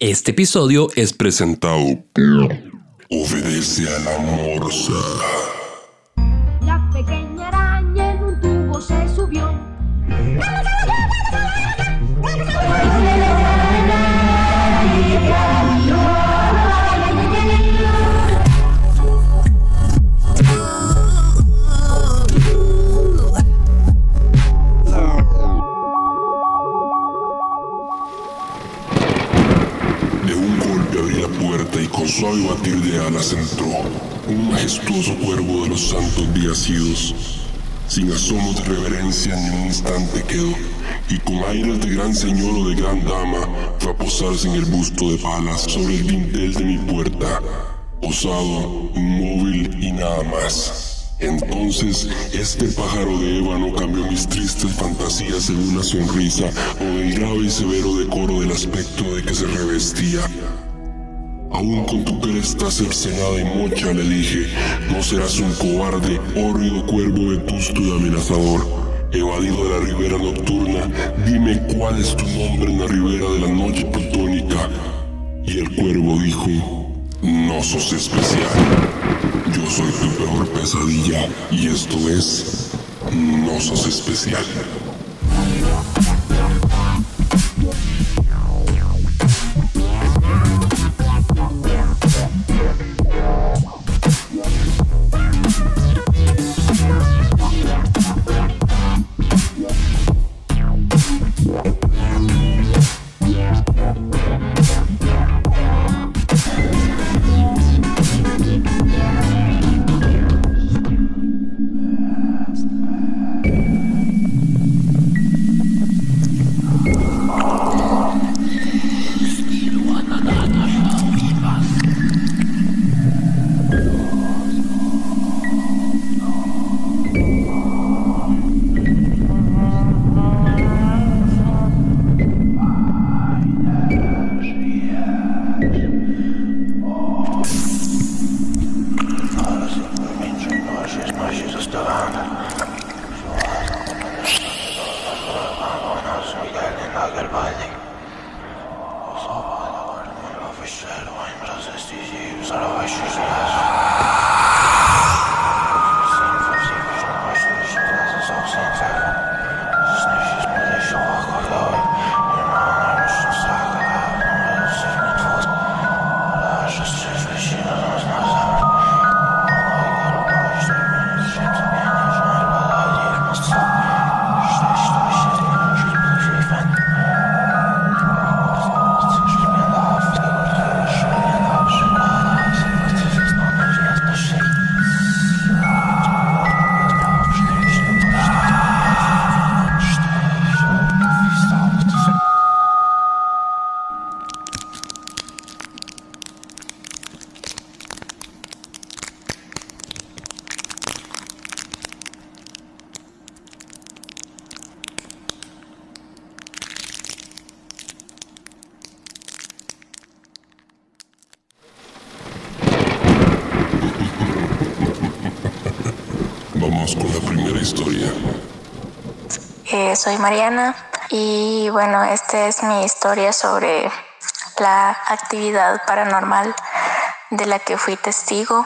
Este episodio es presentado por Obedece a la morsa. Suave batir de alas entró un majestuoso cuervo de los santos días idos. Sin asomo de reverencia ni un instante quedó, y con aires de gran señor o de gran dama fue a posarse en el busto de palas sobre el dintel de mi puerta, posado, inmóvil y nada más. Entonces, este pájaro de ébano cambió mis tristes fantasías en una sonrisa o el grave y severo decoro del aspecto de que se revestía. Aún con tu cresta cercenada y mocha, le dije, no serás un cobarde, hórrido cuervo vetusto y amenazador. Evadido de la ribera nocturna, dime cuál es tu nombre en la ribera de la noche plutónica. Y el cuervo dijo, no sos especial. Yo soy tu peor pesadilla y esto es, no sos especial. Soy Mariana y bueno, esta es mi historia sobre la actividad paranormal de la que fui testigo.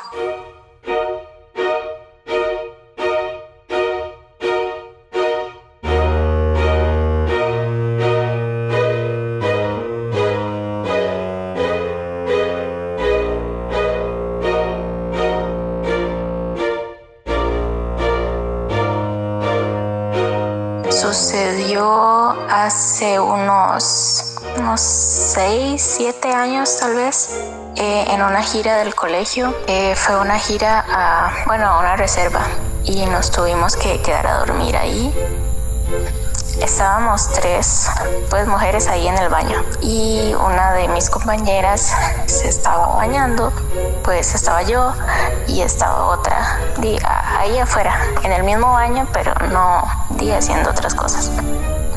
Hace unos, unos 6, 7 años tal vez, eh, en una gira del colegio. Eh, fue una gira a, bueno, a una reserva y nos tuvimos que quedar a dormir ahí. Estábamos tres, pues mujeres ahí en el baño y una de mis compañeras se estaba bañando, pues estaba yo y estaba otra di, ahí afuera, en el mismo baño, pero no di haciendo otras cosas.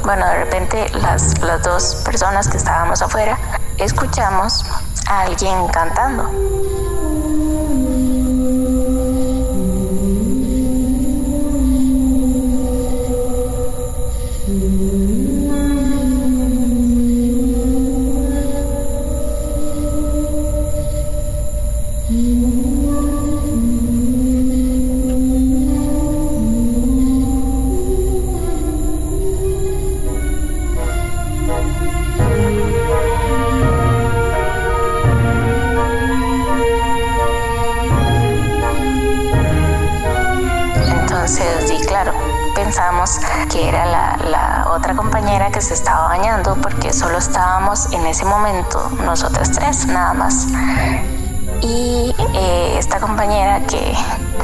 Bueno, de repente las, las dos personas que estábamos afuera escuchamos a alguien cantando. En ese momento nosotras tres, nada más. Y eh, esta compañera que,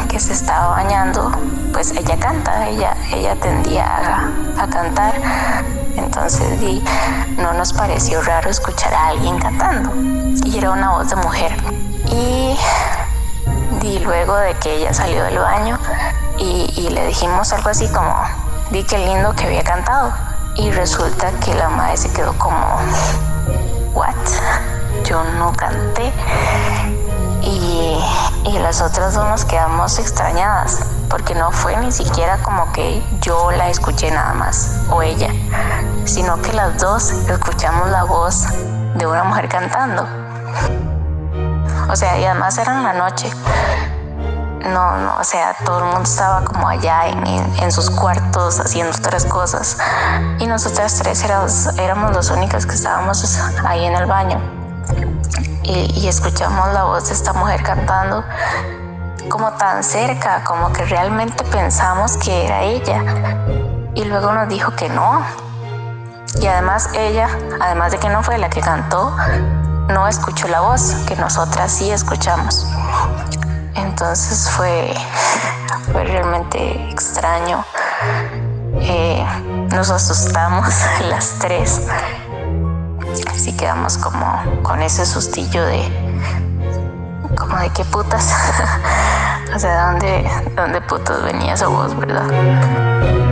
que, se estaba bañando, pues ella canta, ella, ella tendía a, a cantar. Entonces di, no nos pareció raro escuchar a alguien cantando. Y era una voz de mujer. Y, di, luego de que ella salió del baño, y, le dijimos algo así como, di qué lindo que había cantado. Y resulta que la madre se quedó como, ¿what? Yo no canté. Y, y las otras dos nos quedamos extrañadas, porque no fue ni siquiera como que yo la escuché nada más, o ella, sino que las dos escuchamos la voz de una mujer cantando. O sea, y además era en la noche no, no, o sea, todo el mundo estaba como allá en, sus cuartos haciendo otras cosas y nosotras tres éramos, éramos las únicas que estábamos ahí en el baño y, y escuchamos la voz de esta mujer cantando como tan cerca, como que realmente pensamos que era ella y luego nos dijo que no. Y además ella, además de que no fue la que cantó, no escuchó la voz, que nosotras sí escuchamos. Entonces fue, fue realmente extraño. Eh, nos asustamos las tres. Así quedamos como con ese sustillo de como de qué putas. o sea, ¿dónde, dónde putos venía esa voz, verdad?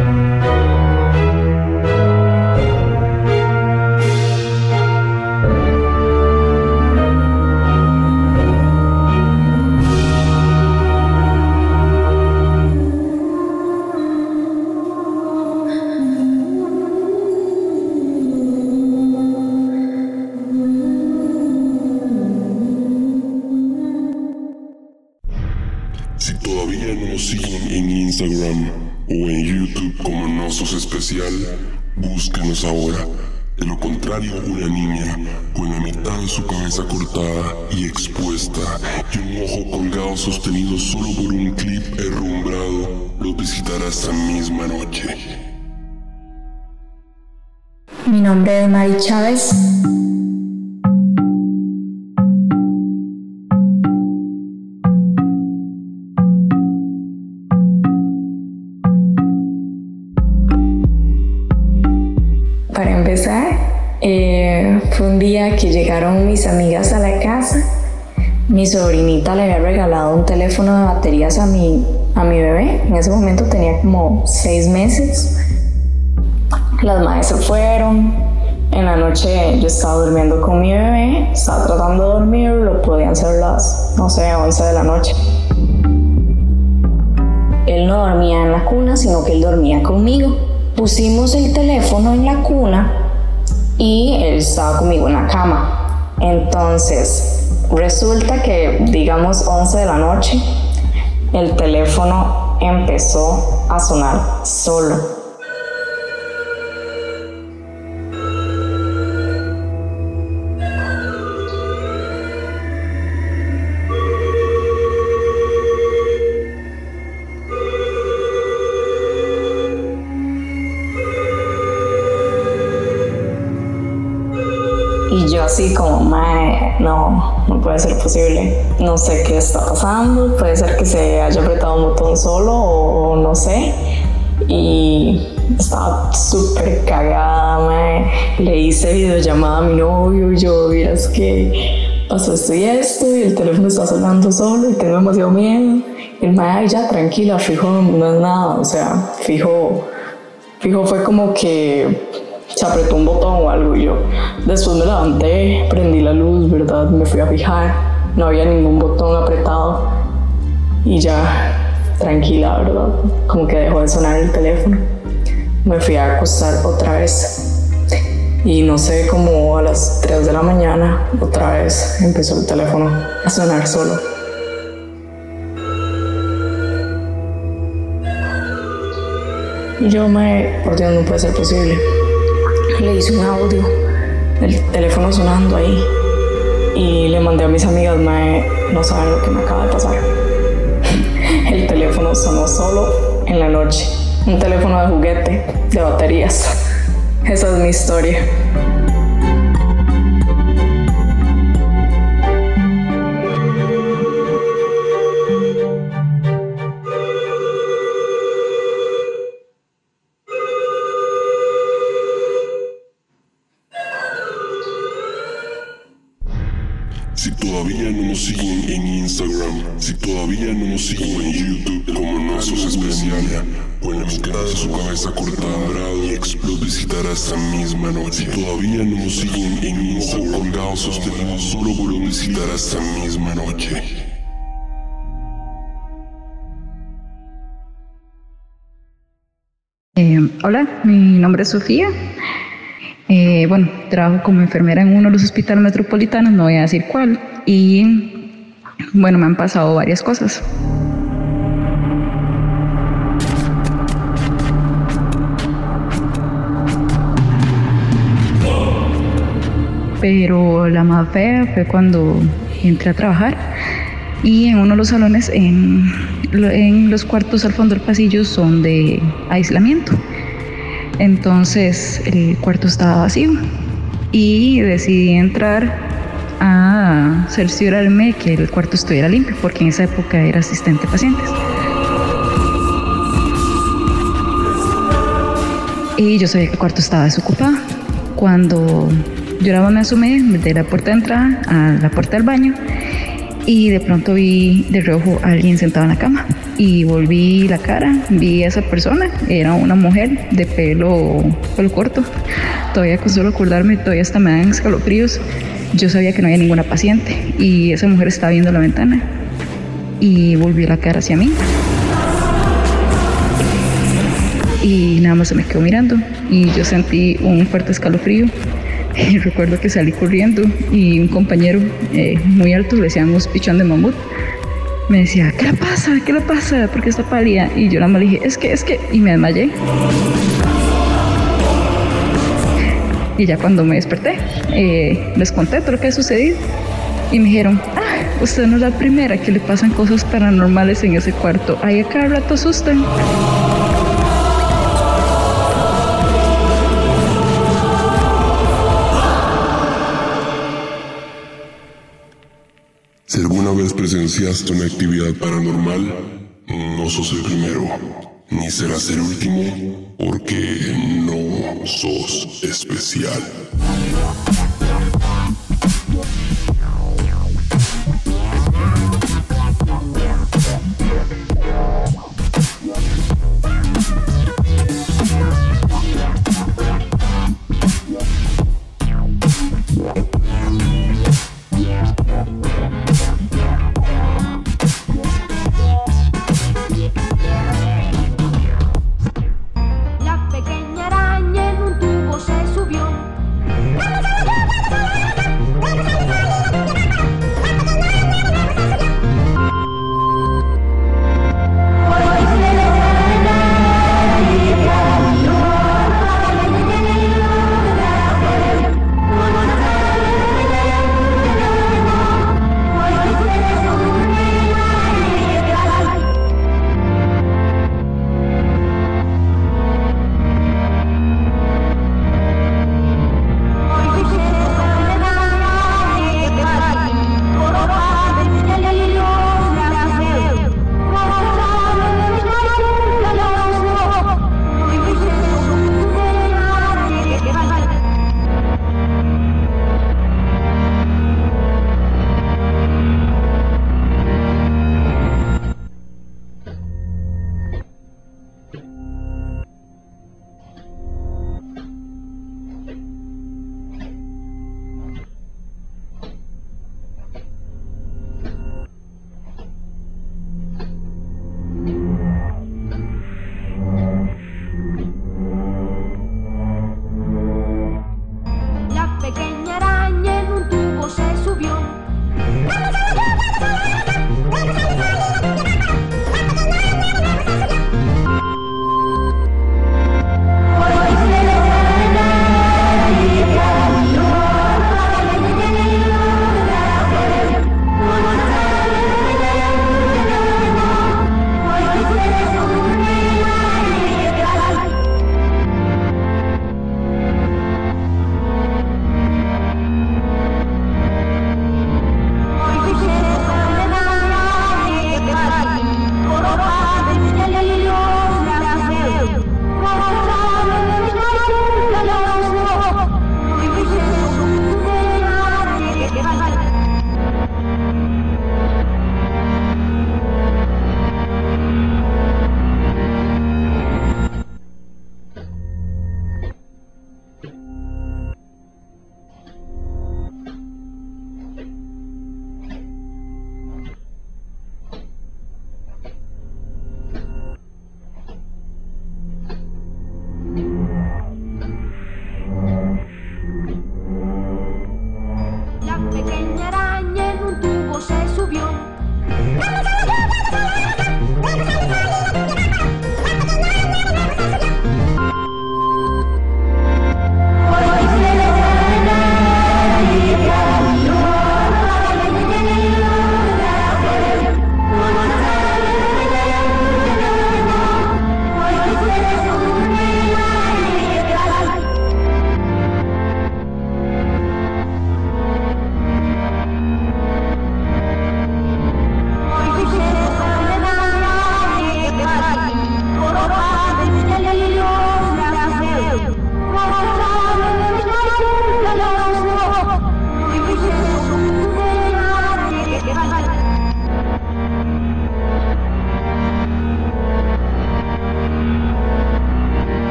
Especial, búsquenos ahora. De lo contrario, una niña con la mitad de su cabeza cortada y expuesta y un ojo colgado sostenido solo por un clip herrumbrado lo visitará esta misma noche. Mi nombre es Mari Chávez. Que llegaron mis amigas a la casa, mi sobrinita le había regalado un teléfono de baterías a mi, a mi bebé. En ese momento tenía como seis meses. Las se fueron. En la noche yo estaba durmiendo con mi bebé, estaba tratando de dormir, lo podían ser las, no sé, 11 de la noche. Él no dormía en la cuna, sino que él dormía conmigo. Pusimos el teléfono en la cuna y él estaba conmigo en la cama. Entonces, resulta que, digamos, 11 de la noche, el teléfono empezó a sonar solo. Así como, mae, no, no puede ser posible. No sé qué está pasando, puede ser que se haya apretado un botón solo o, no sé. Y estaba súper cagada, mae. Le hice videollamada a mi novio yo, miras que pasó esto y esto y el teléfono está sonando solo y tengo demasiado miedo. Y el mae, ya tranquila, fijo, no es nada, o sea, fijo, fijo fue como que se apretó un botón o algo y yo después me levanté, prendí la luz, ¿verdad? Me fui a fijar, no había ningún botón apretado y ya tranquila, ¿verdad? Como que dejó de sonar el teléfono. Me fui a acostar otra vez y no sé, como a las 3 de la mañana otra vez empezó el teléfono a sonar solo. Y yo me, por Dios, no puede ser posible le hice un audio, el teléfono sonando ahí, y le mandé a mis amigas, mae, no saben lo que me acaba de pasar. El teléfono sonó solo en la noche. un teléfono de juguete, de baterías. Esa es mi historia. Instagram, si todavía no nos siguen en YouTube como Nosos Especial, con la mitad de su cabeza cortada y explot visitará esta misma noche. Si todavía no nos siguen en Instagram, colgados sostenidos solo por visitar esta misma noche. Eh, hola, mi nombre es Sofía. Eh, bueno, trabajo como enfermera en uno de los hospitales metropolitanos, no voy a decir cuál, y bueno, me han pasado varias cosas. Pero la más fea fue cuando entré a trabajar y en uno de los salones, en, en los cuartos al fondo del pasillo son de aislamiento. Entonces el cuarto estaba vacío y decidí entrar a cerciorarme que el cuarto estuviera limpio, porque en esa época era asistente a pacientes. Y yo sabía que el cuarto estaba desocupado. Cuando lloraba me asomé desde la puerta de entrada a la puerta del baño y de pronto vi de rojo a alguien sentado en la cama y volví la cara, vi a esa persona, era una mujer de pelo, pelo corto. Todavía con solo acordarme, todavía hasta me dan escalofríos. Yo sabía que no había ninguna paciente y esa mujer estaba viendo la ventana y volvió la cara hacia mí. Y nada más se me quedó mirando y yo sentí un fuerte escalofrío. Y recuerdo que salí corriendo y un compañero eh, muy alto, le decíamos pichón de mamut, me decía, ¿qué le pasa? ¿Qué le pasa? ¿Por qué está pálida? Y yo nada más dije, es que, es que, y me desmayé. Y ya cuando me desperté, eh, les conté todo lo que sucedido. Y me dijeron, ah, usted no es la primera que le pasan cosas paranormales en ese cuarto. Ahí a cada rato asustan. Presenciaste una actividad paranormal, no sos el primero, ni serás el último, porque no sos especial.